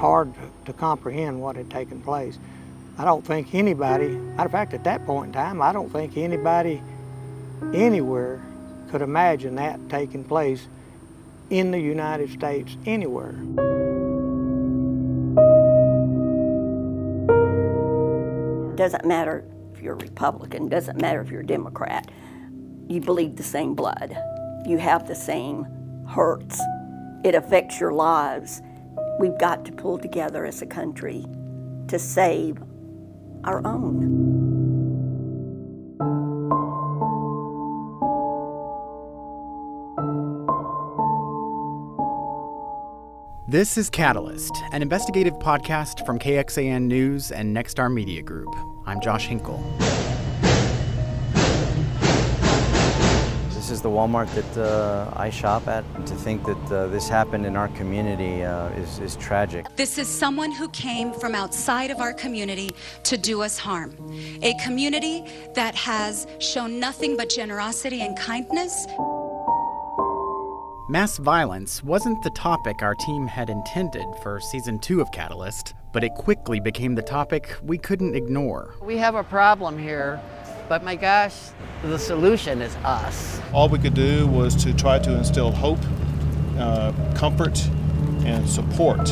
hard to, comprehend what had taken place. I don't think anybody, matter of fact, at that point in time, I don't think anybody anywhere could imagine that taking place in the United States anywhere. Doesn't matter if you're Republican, doesn't matter if you're Democrat. You bleed the same blood. You have the same hurts. It affects your lives. We've got to pull together as a country to save our own. This is Catalyst, an investigative podcast from KXAN News and Nexstar Media Group. I'm Josh Hinkle. This is the Walmart that uh, I shop at. And To think that uh, this happened in our community uh, is, is tragic. This is someone who came from outside of our community to do us harm. A community that has shown nothing but generosity and kindness. Mass violence wasn't the topic our team had intended for season two of Catalyst, but it quickly became the topic we couldn't ignore. We have a problem here, but my gosh, the solution is us. All we could do was to try to instill hope, uh, comfort, and support.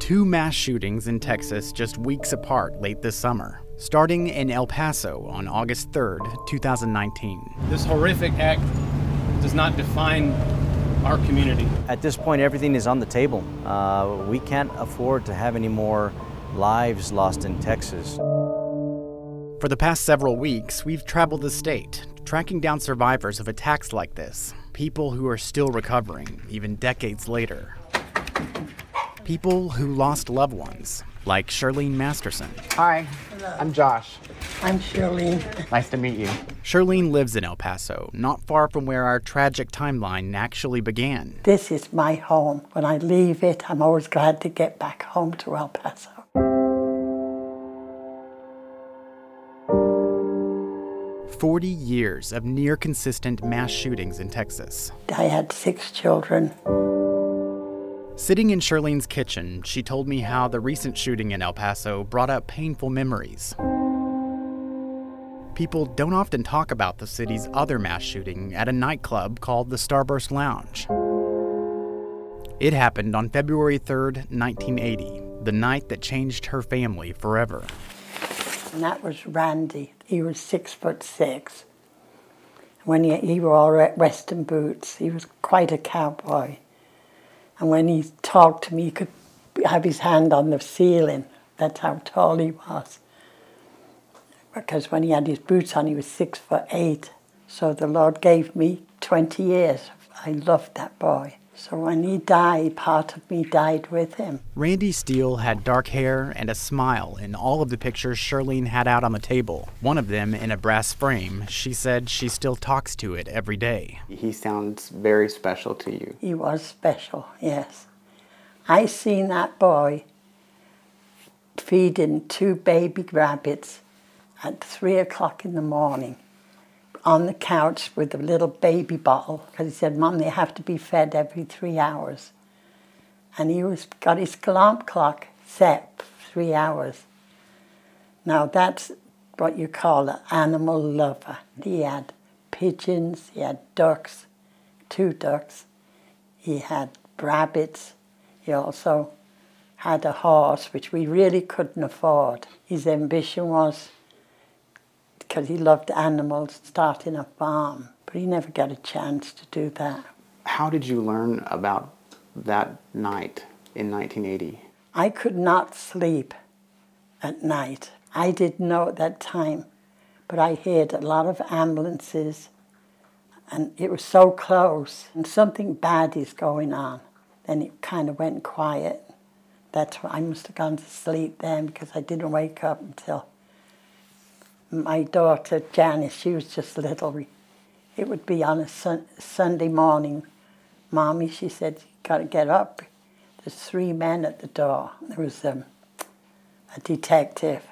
Two mass shootings in Texas just weeks apart late this summer, starting in El Paso on August 3rd, 2019. This horrific act does not define our community. At this point, everything is on the table. Uh, we can't afford to have any more lives lost in Texas. For the past several weeks, we've traveled the state, tracking down survivors of attacks like this, people who are still recovering, even decades later. People who lost loved ones, like Shirlene Masterson. Hi, Hello. I'm Josh. I'm Shirlene. Nice to meet you. Shirlene lives in El Paso, not far from where our tragic timeline actually began. This is my home. When I leave it, I'm always glad to get back home to El Paso. Forty years of near consistent mass shootings in Texas. I had six children. Sitting in Shirlene's kitchen, she told me how the recent shooting in El Paso brought up painful memories. People don't often talk about the city's other mass shooting at a nightclub called the Starburst Lounge. It happened on February 3rd, 1980, the night that changed her family forever. And that was Randy. He was six foot six. When he, he wore all Western boots, he was quite a cowboy. And when he talked to me, he could have his hand on the ceiling. That's how tall he was. Because when he had his boots on, he was six foot eight. So the Lord gave me 20 years. I loved that boy. So when he died, part of me died with him. Randy Steele had dark hair and a smile in all of the pictures Shirlene had out on the table. One of them in a brass frame. She said she still talks to it every day. He sounds very special to you. He was special, yes. I seen that boy feeding two baby rabbits at three o'clock in the morning on the couch with a little baby bottle because he said, Mom, they have to be fed every three hours. And he was got his alarm clock set three hours. Now that's what you call an animal lover. He had pigeons, he had ducks, two ducks, he had rabbits, he also had a horse, which we really couldn't afford. His ambition was because he loved animals, starting a farm, but he never got a chance to do that. How did you learn about that night in 1980? I could not sleep at night. I didn't know at that time, but I heard a lot of ambulances, and it was so close, and something bad is going on. Then it kind of went quiet. That's why I must have gone to sleep then because I didn't wake up until my daughter Janice, she was just little. It would be on a sun, Sunday morning. Mommy, she said, you got to get up. There's three men at the door. There was um, a detective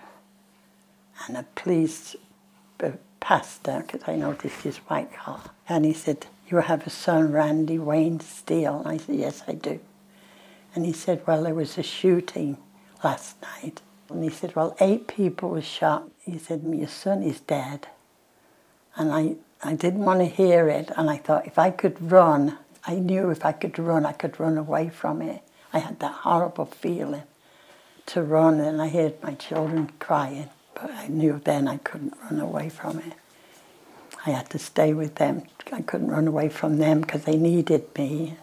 and a police uh, pastor, because I noticed his white collar. And he said, you have a son, Randy Wayne Steele? And I said, yes, I do. And he said, Well, there was a shooting last night. And he said, Well, eight people were shot. He said, Your son is dead. And I, I didn't want to hear it. And I thought, if I could run, I knew if I could run, I could run away from it. I had that horrible feeling to run, and I heard my children crying. But I knew then I couldn't run away from it. I had to stay with them. I couldn't run away from them because they needed me.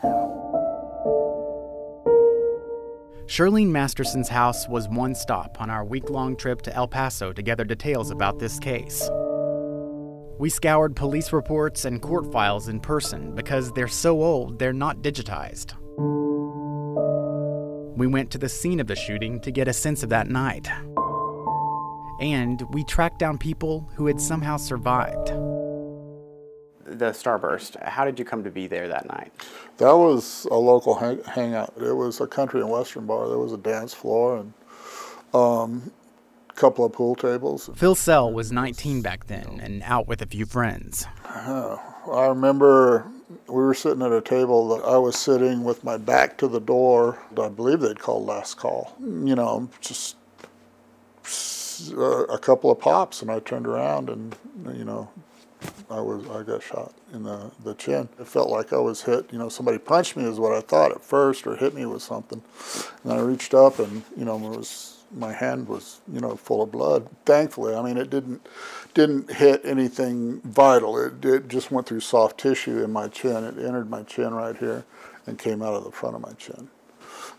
Shirlene Masterson's house was one stop on our week long trip to El Paso to gather details about this case. We scoured police reports and court files in person because they're so old they're not digitized. We went to the scene of the shooting to get a sense of that night. And we tracked down people who had somehow survived. The Starburst, how did you come to be there that night? That was a local hang- hangout. It was a country and western bar. There was a dance floor and um, a couple of pool tables. Phil Sell was 19 back then and out with a few friends. Uh, I remember we were sitting at a table that I was sitting with my back to the door. I believe they'd called last call. You know, just uh, a couple of pops, and I turned around and you know I was I got shot in the, the chin. It felt like I was hit. You know, somebody punched me is what I thought at first, or hit me with something. And I reached up, and you know, it was my hand was you know full of blood. Thankfully, I mean, it didn't didn't hit anything vital. It, it just went through soft tissue in my chin. It entered my chin right here, and came out of the front of my chin.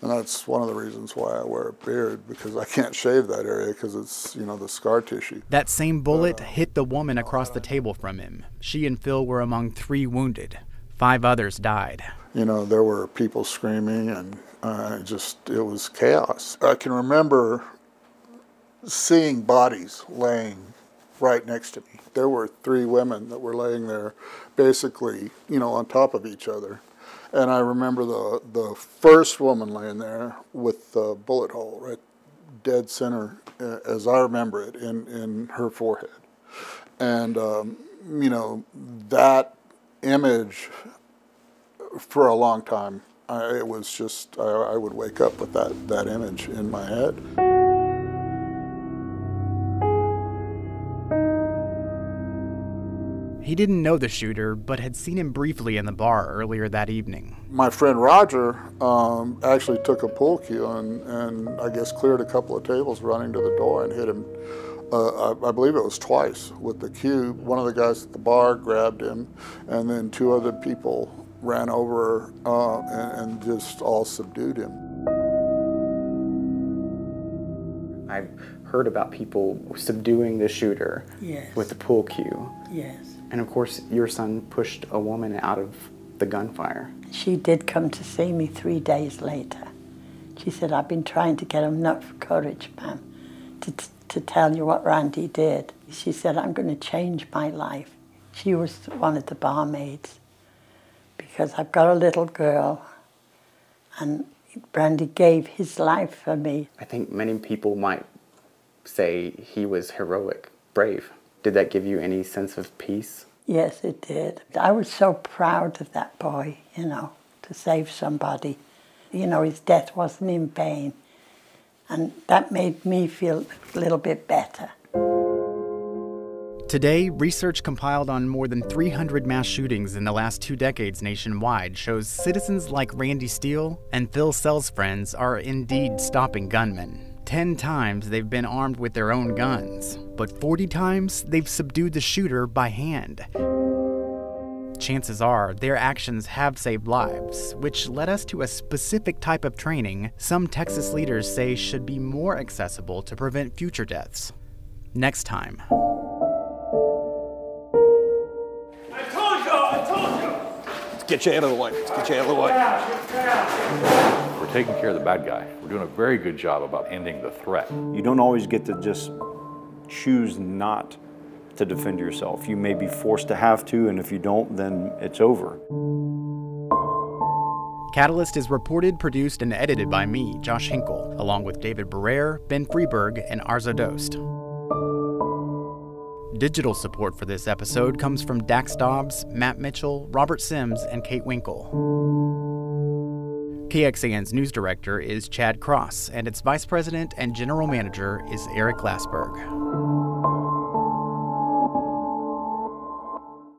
And that's one of the reasons why I wear a beard because I can't shave that area because it's, you know, the scar tissue. That same bullet uh, hit the woman across the table from him. She and Phil were among three wounded. Five others died. You know, there were people screaming and uh, just, it was chaos. I can remember seeing bodies laying right next to me. There were three women that were laying there basically, you know, on top of each other and I remember the, the first woman laying there with the bullet hole right dead center, uh, as I remember it, in, in her forehead. And, um, you know, that image for a long time, I, it was just, I, I would wake up with that, that image in my head. He didn't know the shooter, but had seen him briefly in the bar earlier that evening. My friend Roger um, actually took a pool cue and, and I guess cleared a couple of tables running to the door and hit him. Uh, I, I, believe it was twice with the cue. One of the guys at the bar grabbed him, and then two other people ran over uh, and, and just all subdued him. I've heard about people subduing the shooter yes. with the pool cue. Yes. And of course, your son pushed a woman out of the gunfire. She did come to see me three days later. She said, I've been trying to get enough courage, ma'am, to, to tell you what Randy did. She said, I'm going to change my life. She was one of the barmaids because I've got a little girl and Randy gave his life for me. I think many people might say he was heroic, brave. Did that give you any sense of peace? Yes, it did. I was so proud of that boy, you know, to save somebody. You know, his death wasn't in vain. And that made me feel a little bit better. Today, research compiled on more than 300 mass shootings in the last two decades nationwide shows citizens like Randy Steele and Phil Sell's friends are indeed stopping gunmen. 10 times they've been armed with their own guns, but 40 times they've subdued the shooter by hand. Chances are their actions have saved lives, which led us to a specific type of training some Texas leaders say should be more accessible to prevent future deaths. Next time. Get you out of the way. Let's get you out of the way. We're taking care of the bad guy. We're doing a very good job about ending the threat. You don't always get to just choose not to defend yourself. You may be forced to have to, and if you don't, then it's over. Catalyst is reported, produced, and edited by me, Josh Hinkle, along with David Barrere, Ben Freeberg, and Arezow Doost. Digital support for this episode comes from Dax Dobbs, Matt Mitchell, Robert Sims, and Kate Winkle. KXAN's news director is Chad Cross, and its vice president and general manager is Eric Glassberg.